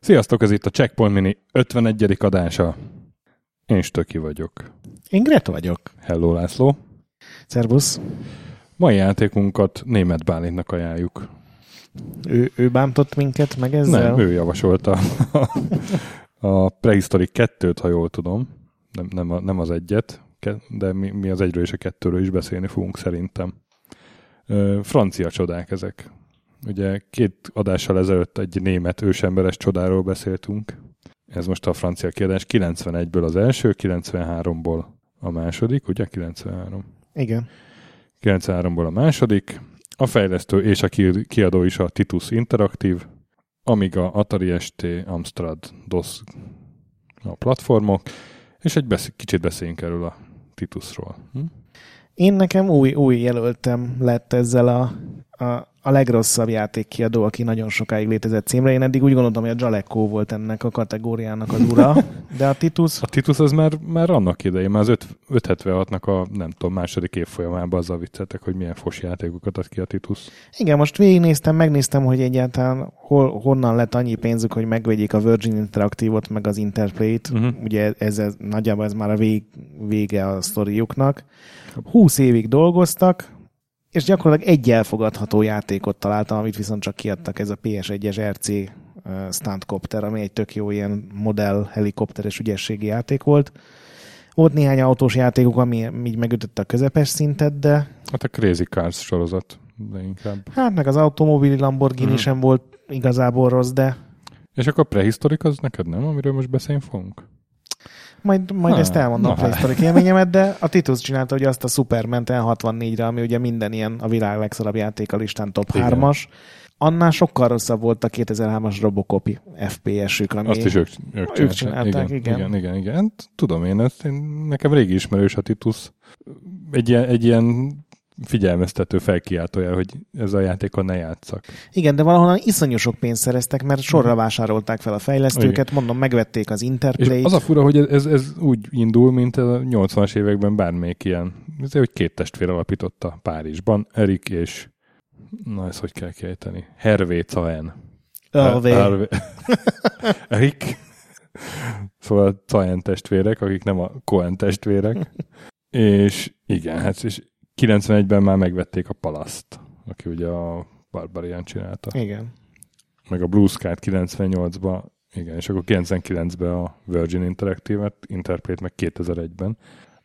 Sziasztok, ez itt a Checkpoint Mini 51. adása. Én Stöki vagyok. Én Gret vagyok. Hello László. Szervusz. Mai játékunkat német Bálintnak ajánljuk. Ő, ő bántott minket meg ezzel? Nem, ő javasolta a Prehistoric 2-t, ha jól tudom. Nem, nem, a, nem az egyet, de mi, mi az egyről és a kettőről is beszélni fogunk szerintem. Francia csodák ezek. Ugye két adással ezelőtt egy német ősemberes csodáról beszéltünk. Ez most a francia kiadás 91-ből az első, 93-ból a második, ugye? 93. Igen. 93-ból a második. A fejlesztő és a kiadó is a Titus Interactive, Amiga, Atari ST, Amstrad, DOS a platformok, és egy besz- kicsit beszéljünk erről a Titusról. Hm? Én nekem új, új jelöltem lett ezzel a, a a legrosszabb játékkiadó, aki nagyon sokáig létezett címre. Én eddig úgy gondoltam, hogy a Jaleco volt ennek a kategóriának az ura, de a Titus... A Titus az már, már annak idején, már az 576-nak a nem tudom, második évfolyamában azzal vicceltek, hogy milyen fos játékokat ad ki a Titus. Igen, most végignéztem, megnéztem, hogy egyáltalán hol, honnan lett annyi pénzük, hogy megvegyék a Virgin Interactive-ot, meg az Interplay-t. Uh-huh. Ugye ez, ez, nagyjából ez már a vég, vége a sztoriuknak. 20 évig dolgoztak, és gyakorlatilag egy elfogadható játékot találtam, amit viszont csak kiadtak, ez a PS1-es RC Stuntcopter, ami egy tök jó ilyen modell helikopteres ügyességi játék volt. Volt néhány autós játékok, ami így megütötte a közepes szintet, de... Hát a Crazy Cars sorozat, de inkább. Hát meg az automobili Lamborghini mm. sem volt igazából rossz, de... És akkor prehisztorik az neked nem, amiről most beszélni fogunk? Majd, majd ezt elmondom a prehisztorik élményemet, de a Titus csinálta ugye azt a Superman 64-re, ami ugye minden ilyen a világ legszarabb játék a listán top 3-as. Annál sokkal rosszabb volt a 2003-as Robocop FPS-ük, ami Azt is ők, ők, ők csinálták. Igen, igen. igen, igen, igen. Tudom én ezt, én, nekem régi ismerős a Titus. Egy ilyen, egy ilyen figyelmeztető felkiáltója, hogy ez a játékon ne játszak. Igen, de valahonnan iszonyú sok pénzt szereztek, mert sorra vásárolták fel a fejlesztőket, Igen. mondom, megvették az interplay az a fura, hogy ez, ez úgy indul, mint a 80-as években bármelyik ilyen. Ez hogy két testvér alapította Párizsban, Erik és na ezt hogy kell kiejteni? Hervé Caen. Hervé. Erik. Szóval Caen testvérek, akik nem a Cohen testvérek. és igen, hát és 91-ben már megvették a Palaszt, aki ugye a Barbarian csinálta. Igen. Meg a Blue Sky-t 98-ban, igen, és akkor 99-ben a Virgin Interactive-et, Interplay-t meg 2001-ben.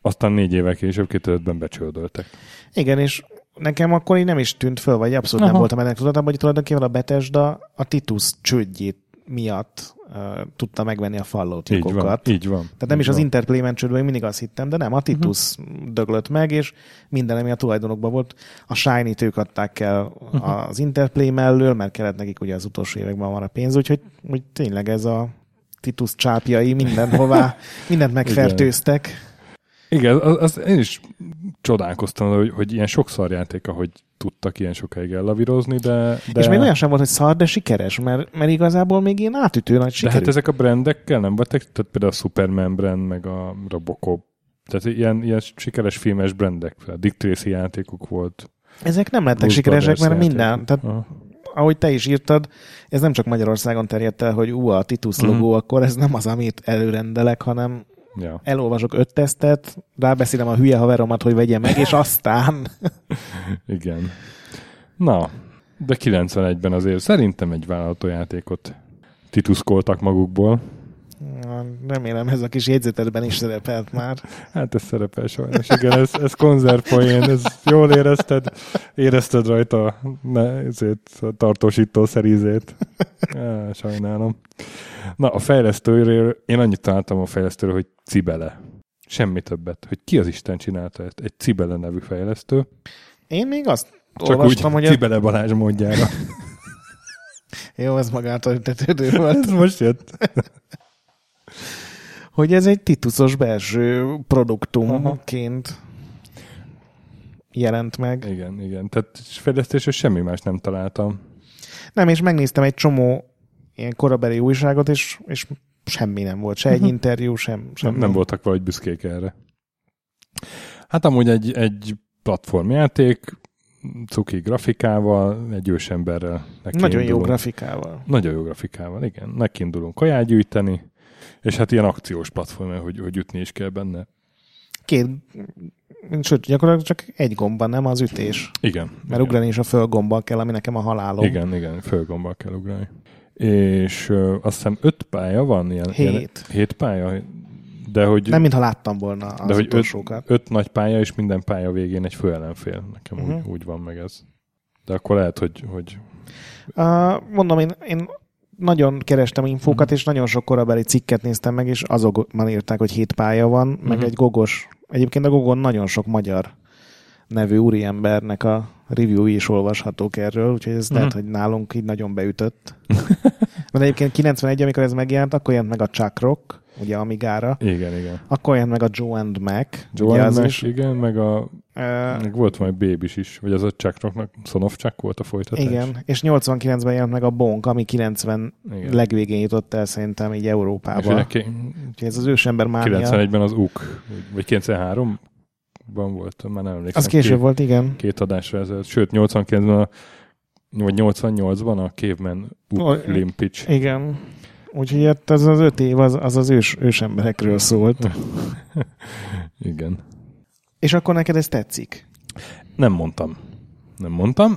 Aztán négy évek később, 2005-ben becsődöltek. Igen, és nekem akkor így nem is tűnt föl, vagy abszolút Aha. nem voltam ennek tudatában, hogy tulajdonképpen a Bethesda a Titus csődjét miatt uh, tudta megvenni a Fallout így van, így van. Tehát nem így is van. az Interplay mencsődben, én mindig azt hittem, de nem, a Titus uh-huh. döglött meg, és minden, ami a tulajdonokban volt. A Shiny-t ők adták el uh-huh. az Interplay mellől, mert kellett nekik ugye az utolsó években van a pénz, úgyhogy úgy tényleg ez a Titus csápjai mindenhová, mindent megfertőztek. Igen, az, az én is csodálkoztam, hogy, hogy ilyen sok szarjáték, ahogy tudtak ilyen sokáig ellavírozni, de, de... És még olyan sem volt, hogy szar, de sikeres, mert, mert igazából még ilyen átütő nagy sikerű. De hát ezek a brandekkel nem voltak, tehát például a Superman brand, meg a Robocop, tehát ilyen, ilyen sikeres filmes brandek, a Dick Tracy játékuk volt. Ezek nem lettek sikeresek, mert játék. minden, tehát Aha. ahogy te is írtad, ez nem csak Magyarországon terjedt el, hogy ú, a Titus logó, uh-huh. akkor ez nem az, amit előrendelek, hanem Ja. Elolvasok öt tesztet, rábeszélem a hülye haveromat, hogy vegye meg, és aztán... Igen. Na, de 91-ben azért szerintem egy vállalatójátékot tituszkoltak magukból. Remélem ez a kis jegyzetedben is szerepelt már. Hát ez szerepel sajnos, igen, ez, ez konzervpoén, ez jól érezted, érezted rajta ne, ezért, a tartósító szerízét. Ja, sajnálom. Na, a fejlesztőről, én annyit találtam a fejlesztőről, hogy Cibele. Semmi többet. Hogy ki az Isten csinálta ezt? Egy Cibele nevű fejlesztő. Én még azt Csak olvastam, úgy, hogy... Cibele Balázs módjára. Jó, ez magától tetődő volt. ez most jött. Hogy ez egy tituszos belső produktumként jelent meg. Igen, igen. Tehát fejlesztésről semmi más nem találtam. Nem, és megnéztem egy csomó ilyen korabeli újságot, és, és semmi nem volt. Se egy uh-huh. interjú, sem, sem nem, nem voltak valahogy büszkék erre. Hát amúgy egy, egy platformjáték, cuki grafikával, egy ősemberrel. Nagyon jó grafikával. Nagyon jó grafikával, igen. Nekiindulunk kaját gyűjteni, és hát ilyen akciós platform, hogy, hogy ütni is kell benne. Két, sőt, gyakorlatilag csak egy gomba, nem az ütés. Igen. Mert igen. ugrani is a fölgombbal kell, ami nekem a halálom. Igen, igen, fölgombbal kell ugrani. És ö, azt hiszem öt pálya van? Ilyen, Hét. Ilyen, hét pálya? De hogy, Nem, mintha láttam volna az de hogy öt, utolsókat. öt nagy pálya, és minden pálya végén egy főellenfél. Nekem uh-huh. úgy, Mhm. úgy van meg ez. De akkor lehet, hogy, hogy Uh, mondom, én, én nagyon kerestem infókat, Mhm. és nagyon sok korabeli cikket néztem meg, és azokban írták, hogy hét pálya van, uh-huh. meg Mhm. egy gogos. Egyébként a gogon nagyon sok magyar nevű úriembernek a review is olvashatók erről, úgyhogy ez Mhm. lehet, hogy nálunk így nagyon beütött. Mert egyébként 91, amikor ez megjelent, akkor jelent meg a Chuck Rock, ugye Amigára, igen, igen. akkor jelent meg a Joe and Mac, Joe az Mesh, is. igen, meg a meg volt majd Babys is, vagy az a Son of Chuck volt a folytatás. igen, és 89-ben jelent meg a Bonk, ami 90 igen. legvégén jutott el szerintem így Európába. ugye ki- Úgyhogy ez az ősember mánia. 91-ben az UK, vagy 93-ban volt, már nem emlékszem. Az később két, volt, igen. Két adásra ezelőtt. Sőt, 89-ben a, vagy 88-ban a Caveman UK Limpich. Igen. Úgyhogy ott az az öt év az az, az ős, ősemberekről szólt. Igen. És akkor neked ez tetszik? Nem mondtam. Nem mondtam.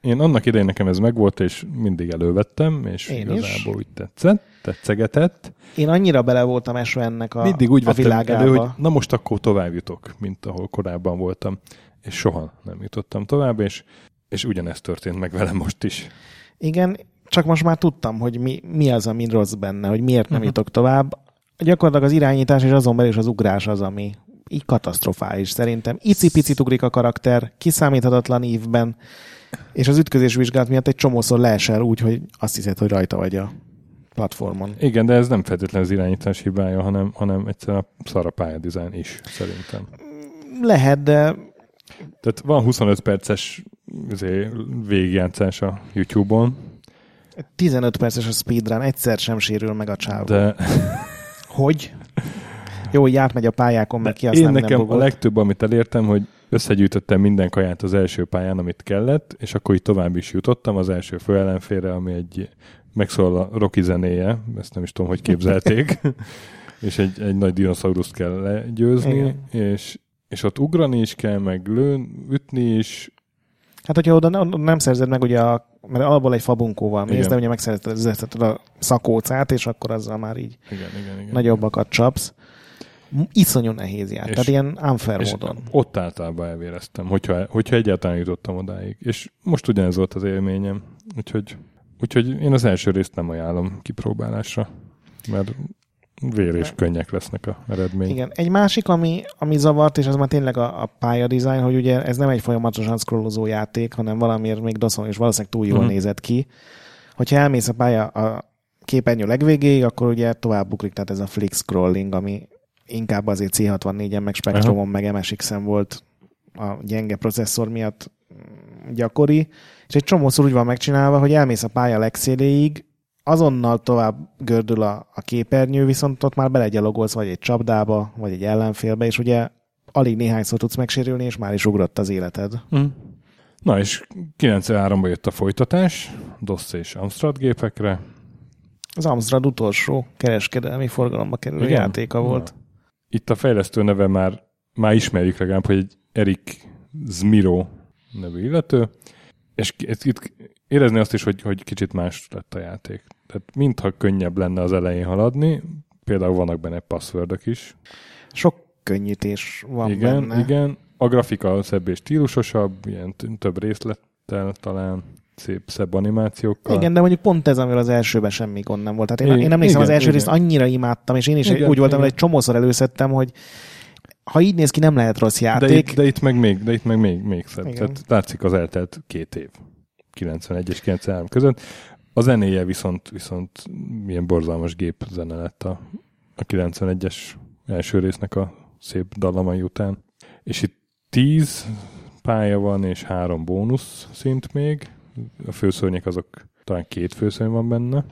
Én annak idején nekem ez megvolt, és mindig elővettem, és Én is. igazából úgy tetszett, tetszegetett. Én annyira bele voltam esve ennek a, mindig úgy a vettem világába. elő, hogy na most akkor tovább jutok, mint ahol korábban voltam. És soha nem jutottam tovább, és, és ugyanezt történt meg velem most is. Igen, csak most már tudtam, hogy mi, mi az, ami rossz benne, hogy miért nem Mhm. jutok tovább. Gyakorlatilag az irányítás és azon belül is az ugrás az, ami így katasztrofális szerintem. Icipicit ugrik a karakter, kiszámíthatatlan ívben, és az ütközés vizsgálat miatt egy csomószor leesel úgy, hogy azt hiszed, hogy rajta vagy a platformon. Igen, de ez nem feltétlenül az irányítás hibája, hanem, hanem egyszerűen a szar a pályadizájn is, szerintem. Lehet, de Tehát van 25 perces izé, végigjátszás a YouTube-on, 15 perces a speedrun, egyszer sem sérül meg a csávó. de Hogy? Jó, hogy átmegy a pályákon, meg én kihasznál minden nekem a bogot. legtöbb, amit elértem, hogy összegyűjtöttem minden kaját az első pályán, amit kellett, és akkor így tovább is jutottam az első főellenfélre, ami egy megszólal a Rocky zenéje, ezt nem is tudom, hogy képzelték, és egy, egy nagy dinoszauruszt kell legyőzni, Igen. és, és ott ugrani is kell, meg lőn, ütni is, Hát, hogyha oda nem, nem szerzed meg, ugye, a, mert alapból egy fabunkóval mész, Igen. de ugye megszerzed a szakócát, és akkor azzal már így igen, igen, igen. nagyobbakat csapsz. Iszonyú nehéz jár. És- Tehát ilyen unfair és módon. ott általában elvéreztem, hogyha, hogyha egyáltalán jutottam odáig. És most ugyanez volt az élményem. Úgyhogy, úgyhogy én az első részt nem ajánlom kipróbálásra, mert vér és könnyek lesznek a eredmény. Igen. Egy másik, ami, ami zavart, és az már tényleg a, a pályadizájn, hogy ugye ez nem egy folyamatosan scrollozó játék, hanem valamiért még doszon, és valószínűleg túl jól Mhm. nézett ki. Hogyha elmész a pálya a képernyő legvégéig, akkor ugye tovább buklik, tehát ez a flick scrolling, ami inkább azért C64-en, meg Spectrumon, meg MSX-en volt a gyenge processzor miatt mm, gyakori, és egy csomószor úgy van megcsinálva, hogy elmész a pálya legszéléig, azonnal tovább gördül a, a képernyő, viszont ott már belegyalogolsz vagy egy csapdába, vagy egy ellenfélbe, és ugye alig néhányszor tudsz megsérülni, és már is ugrott az életed. Mm. Na és 93-ban jött a folytatás, DOS és Amstrad gépekre. Az Amstrad utolsó kereskedelmi forgalomba kerülő Igen? játéka volt. Itt a fejlesztő neve már, már ismerjük legalább, hogy egy Erik Zmiro nevű illető, és itt érezni azt is, hogy, hogy kicsit más lett a játék. Tehát mintha könnyebb lenne az elején haladni, például vannak benne passwordok is. Sok könnyítés van igen, benne. igen. A grafika szebb és stílusosabb, ilyen több részlettel talán, szép, szebb animációkkal. Igen, de mondjuk pont ez, amivel az elsőben semmi gond nem volt. Tehát én, Igen, én emlékszem, az igen, első igen. részt annyira imádtam, és én is Igen, úgy voltam, igen. hogy egy csomószor előszedtem, hogy ha így néz ki, nem lehet rossz de, játék. itt, de itt meg még, de itt meg még, még szebb. Igen. Tehát látszik az eltelt két év. 91 és 93 között. A zenéje viszont, viszont milyen borzalmas gép zene lett a, a 91-es első résznek a szép dallamai után. És itt 10 pálya van, és három bónusz szint még. A főszörnyek azok, talán két főszörny van benne.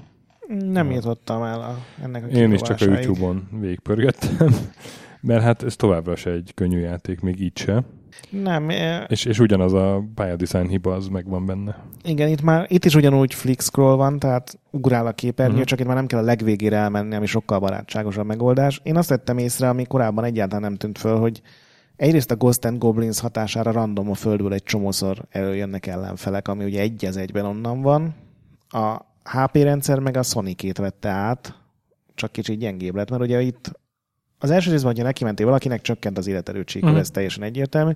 Nem jutottam el a, ennek a Én is csak a. YouTube-on végigpörgettem. Mert hát ez továbbra se egy könnyű játék, még így se. Nem. E... És, és ugyanaz a pályadesign hiba az megvan benne. Igen, itt már itt is ugyanúgy flick scroll van, tehát ugrál a képernyő, uh-huh. csak itt már nem kell a legvégére elmenni, ami sokkal barátságosabb megoldás. Én azt vettem észre, ami korábban egyáltalán nem tűnt föl, hogy egyrészt a Ghost and Goblins hatására random a földből egy csomószor előjönnek ellenfelek, ami ugye egy az egyben onnan van. A HP rendszer meg a Sonicét vette át, csak kicsit gyengébb lett, mert ugye itt az első részben, hogyha neki mentél valakinek, csökkent az életerőtség, uh-huh. ez teljesen egyértelmű.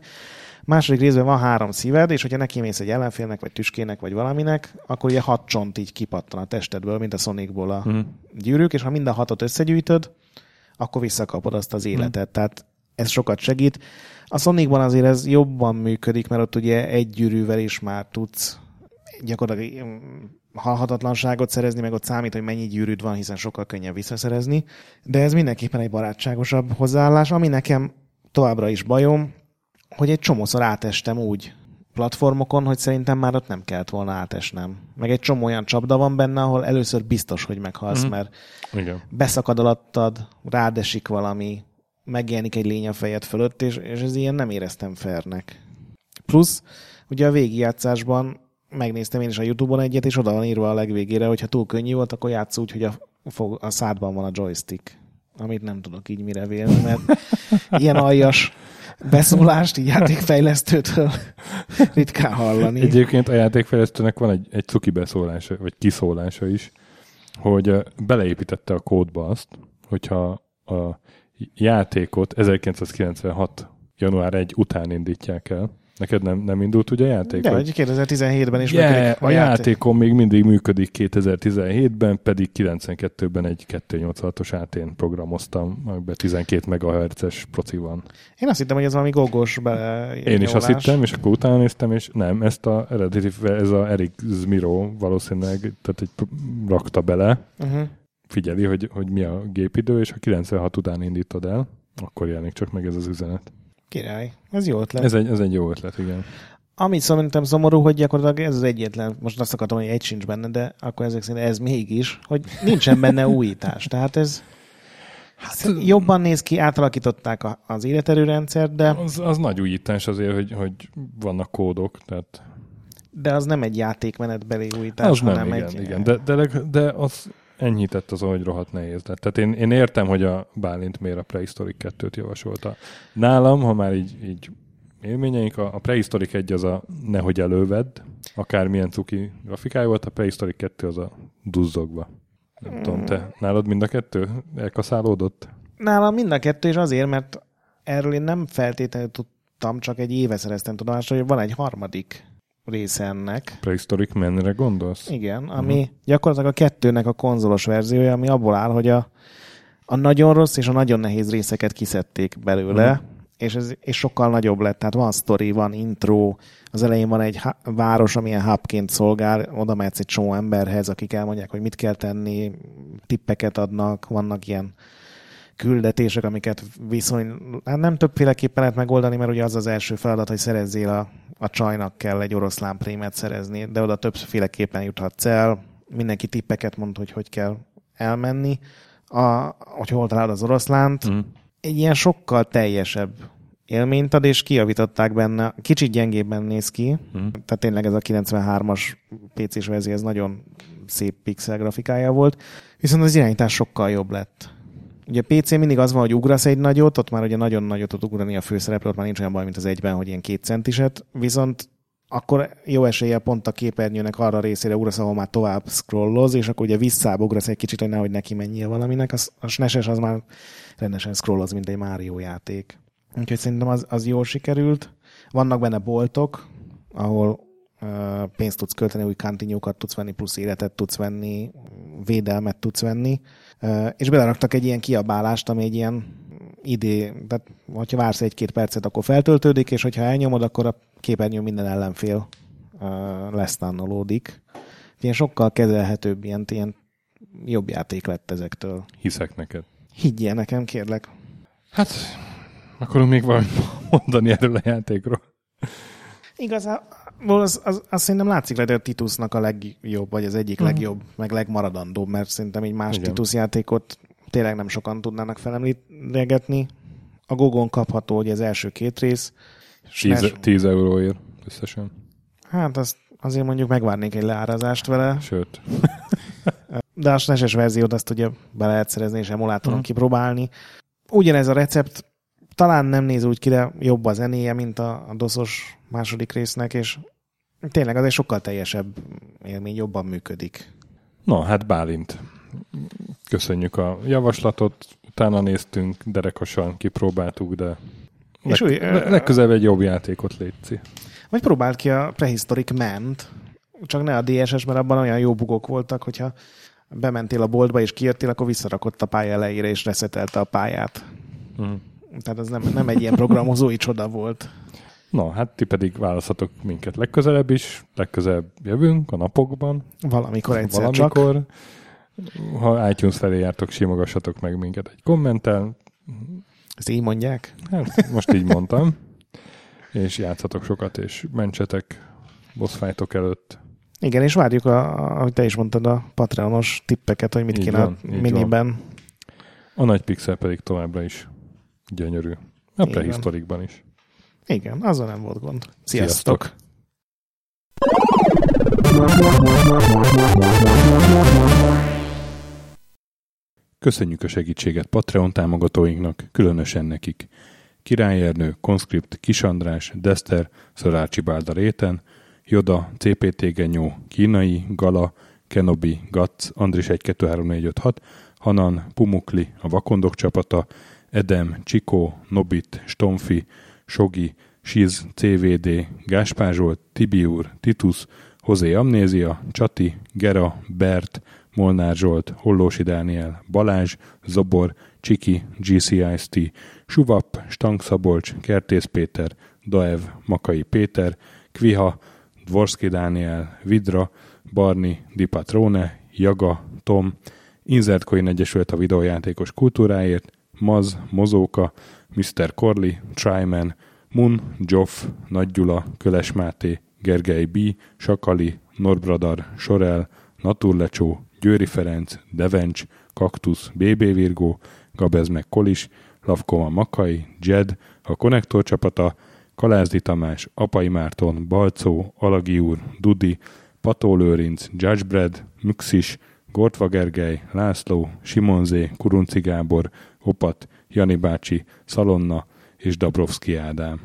Második részben van három szíved, és hogyha neki mész egy ellenfélnek, vagy tüskének, vagy valaminek, akkor ugye hat csont így kipattan a testedből, mint a Sonicból a uh-huh. gyűrűk, és ha mind a hatot összegyűjtöd, akkor visszakapod azt az életet. Uh-huh. Tehát ez sokat segít. A Sonicban azért ez jobban működik, mert ott ugye egy gyűrűvel is már tudsz gyakorlatilag halhatatlanságot szerezni, meg ott számít, hogy mennyi gyűrűd van, hiszen sokkal könnyebb visszaszerezni. De ez mindenképpen egy barátságosabb hozzáállás, ami nekem továbbra is bajom, hogy egy csomószor átestem úgy platformokon, hogy szerintem már ott nem kellett volna átesnem. Meg egy csomó olyan csapda van benne, ahol először biztos, hogy meghalsz, mm. mert Igen. beszakad alattad, rádesik valami, megjelenik egy lény a fejed fölött, és, és ez ilyen nem éreztem fernek. Plusz, ugye a végigjátszásban megnéztem én is a Youtube-on egyet, és oda van írva a legvégére, hogy ha túl könnyű volt, akkor játsz úgy, hogy a, a szádban van a joystick. Amit nem tudok így mire vélni, mert ilyen aljas beszólást így játékfejlesztőtől ritkán hallani. Egyébként a játékfejlesztőnek van egy, egy cuki beszólása, vagy kiszólása is, hogy beleépítette a kódba azt, hogyha a játékot 1996. január 1 után indítják el, Neked nem, nem indult ugye a játék? De, hogy 2017-ben is yeah, működik. A, a játék. játékon még mindig működik 2017-ben, pedig 92-ben egy 286-os átén programoztam, amiben 12 MHz-es proci van. Én azt hittem, hogy ez valami gogos be Én is azt hittem, és akkor utána néztem, és nem, ezt a eredeti, ez a Eric Zmiro valószínűleg tehát egy rakta bele, uh-huh. Figyeli, hogy, hogy mi a gépidő, és ha 96 után indítod el, akkor jelenik csak meg ez az üzenet. Király. Ez jó ötlet. Ez egy, ez egy jó ötlet, igen. Amit szerintem szomorú, hogy gyakorlatilag ez az egyetlen, most azt akartam, hogy egy sincs benne, de akkor ezek szerint ez mégis, hogy nincsen benne újítás. Tehát ez hát, jobban néz ki, átalakították az életerőrendszert, de... Az, az nagy újítás azért, hogy, hogy vannak kódok, tehát... De az nem egy játékmenetbeli újítás, az hanem nem, igen, egy... Igen, de, de, de az enyhített azon, hogy rohadt nehéz lett. Tehát én, én értem, hogy a Bálint miért a Prehistoric 2-t javasolta. Nálam, ha már így, így élményeink, a, a Prehistoric 1 az a nehogy elővedd, akármilyen cuki grafikája volt, a Prehistoric 2 az a duzzogva. Nem hmm. tudom, te nálad mind a kettő elkaszálódott? Nálam mind a kettő, és azért, mert erről én nem feltétlenül tudtam, csak egy éve szereztem tudomást, hogy van egy harmadik része ennek. Prehistoric Man-re gondolsz? Igen, ami uh-huh. gyakorlatilag a kettőnek a konzolos verziója, ami abból áll, hogy a, a nagyon rossz és a nagyon nehéz részeket kiszedték belőle, uh-huh. és, ez, és sokkal nagyobb lett. Tehát van story, van intro, az elején van egy ha- város, amilyen hubként szolgál, oda mehetsz egy csomó emberhez, akik elmondják, hogy mit kell tenni, tippeket adnak, vannak ilyen küldetések, amiket viszony, hát nem többféleképpen lehet megoldani, mert ugye az az első feladat, hogy szerezzél a, a csajnak kell egy oroszlán prémet szerezni, de oda többféleképpen juthatsz el, mindenki tippeket mond, hogy hogy kell elmenni, a, hogy hol találod az oroszlánt. Mm. Egy ilyen sokkal teljesebb élményt ad, és kiavították benne. Kicsit gyengébben néz ki, mm. tehát tényleg ez a 93-as PC-s verzió, ez nagyon szép pixel grafikája volt, viszont az irányítás sokkal jobb lett. Ugye PC mindig az van, hogy ugrasz egy nagyot, ott már ugye nagyon nagyot tud ugrani a főszereplő, ott már nincs olyan baj, mint az egyben, hogy ilyen két centiset, viszont akkor jó eséllyel pont a képernyőnek arra részére ugrasz, ahol már tovább scrolloz, és akkor ugye visszábugrasz egy kicsit, hogy nehogy neki menjél valaminek. Az, a SNES-es az már rendesen scrolloz, mint egy Mario játék. Úgyhogy szerintem az, az jól sikerült. Vannak benne boltok, ahol pénzt tudsz költeni, új kantinyókat tudsz venni, plusz életet tudsz venni, védelmet tudsz venni és beleraktak egy ilyen kiabálást, ami egy ilyen idé, tehát hogyha vársz egy-két percet, akkor feltöltődik, és hogyha elnyomod, akkor a képernyő minden ellenfél lesztánolódik. Ilyen sokkal kezelhetőbb, ilyen, ilyen jobb játék lett ezektől. Hiszek neked. Higgyél nekem, kérlek. Hát, akarunk még valamit mondani erről a játékról. Igazából az, az, az szerintem látszik hogy a Titusnak a legjobb, vagy az egyik uh-huh. legjobb, meg legmaradandóbb, mert szerintem egy más Igen. Titus játékot tényleg nem sokan tudnának felemlítgetni. a Gogon kapható, hogy az első két rész. 10, 10 euróért összesen. Hát azt azért mondjuk megvárnék egy leárazást vele. Sőt. De a SNES-es verziót azt ugye be lehet szerezni és emulátoron uh-huh. kipróbálni. Ugyanez a recept talán nem néz úgy ki, de jobb a zenéje, mint a, a doszos második résznek, és tényleg az egy sokkal teljesebb élmény, jobban működik. No, hát Bálint. Köszönjük a javaslatot, utána néztünk, derekosan kipróbáltuk, de és leg, új, legközelebb egy jobb játékot létszi. Vagy próbáld ki a Prehistoric Ment, csak ne a DSS, mert abban olyan jó bugok voltak, hogyha bementél a boltba és kijöttél, akkor visszarakott a pálya elejére és reszetelte a pályát. Mm. Tehát ez nem, nem egy ilyen programozói csoda volt. Na, hát ti pedig választhatok minket legközelebb is, legközelebb jövünk a napokban. Valamikor egyszer Valamikor. Csak. Ha iTunes felé jártok, simogassatok meg minket egy kommentel. Ezt így mondják? Hát, most így mondtam. és játszatok sokat, és mentsetek boss előtt. Igen, és várjuk, a, ahogy te is mondtad, a Patreonos tippeket, hogy mit kéne a miniben. Van. A nagy pixel pedig továbbra is gyönyörű. A prehistorikban is. Igen, azzal nem volt gond. Sziasztok! Köszönjük a segítséget Patreon támogatóinknak, különösen nekik. Király Ernő, Conscript, Kisandrás, Dester, Szarácsi Bálda Réten, Joda, CPT Genyó, Kínai, Gala, Kenobi, Gatz, Andris 1 2 3 4 5 6, Hanan, Pumukli, a Vakondok csapata, Edem, Csikó, Nobit, Stomfi, Sogi, Siz, CVD, Gáspár Zsolt, Tibiur, Titus, Hozé Amnézia, Csati, Gera, Bert, Molnár Zsolt, Hollósi Dániel, Balázs, Zobor, Csiki, GCIST, Suvap, Stangszabolcs, Kertész Péter, Daev, Makai Péter, Kviha, Dvorski Dániel, Vidra, Barni, Dipatrone, Jaga, Tom, Insert Coin Egyesület a videójátékos kultúráért, Maz, Mozóka, Mr. Corley, Tryman, Mun, Joff, Nagy Gyula, Köles Máté, Gergely B., Sakali, Norbradar, Sorel, Naturlecsó, Győri Ferenc, Devencs, Kaktusz, BB Virgó, Gabez meg Kolis, Lavkoma Makai, Jed, a Konnektor csapata, Kalázdi Tamás, Apai Márton, Balcó, Alagi úr, Dudi, Pató Lőrinc, Judgebred, Müxis, Gortva Gergely, László, Simonzé, Kurunci Gábor, Opat, Jani bácsi, Szalonna és Dabrowski Ádám.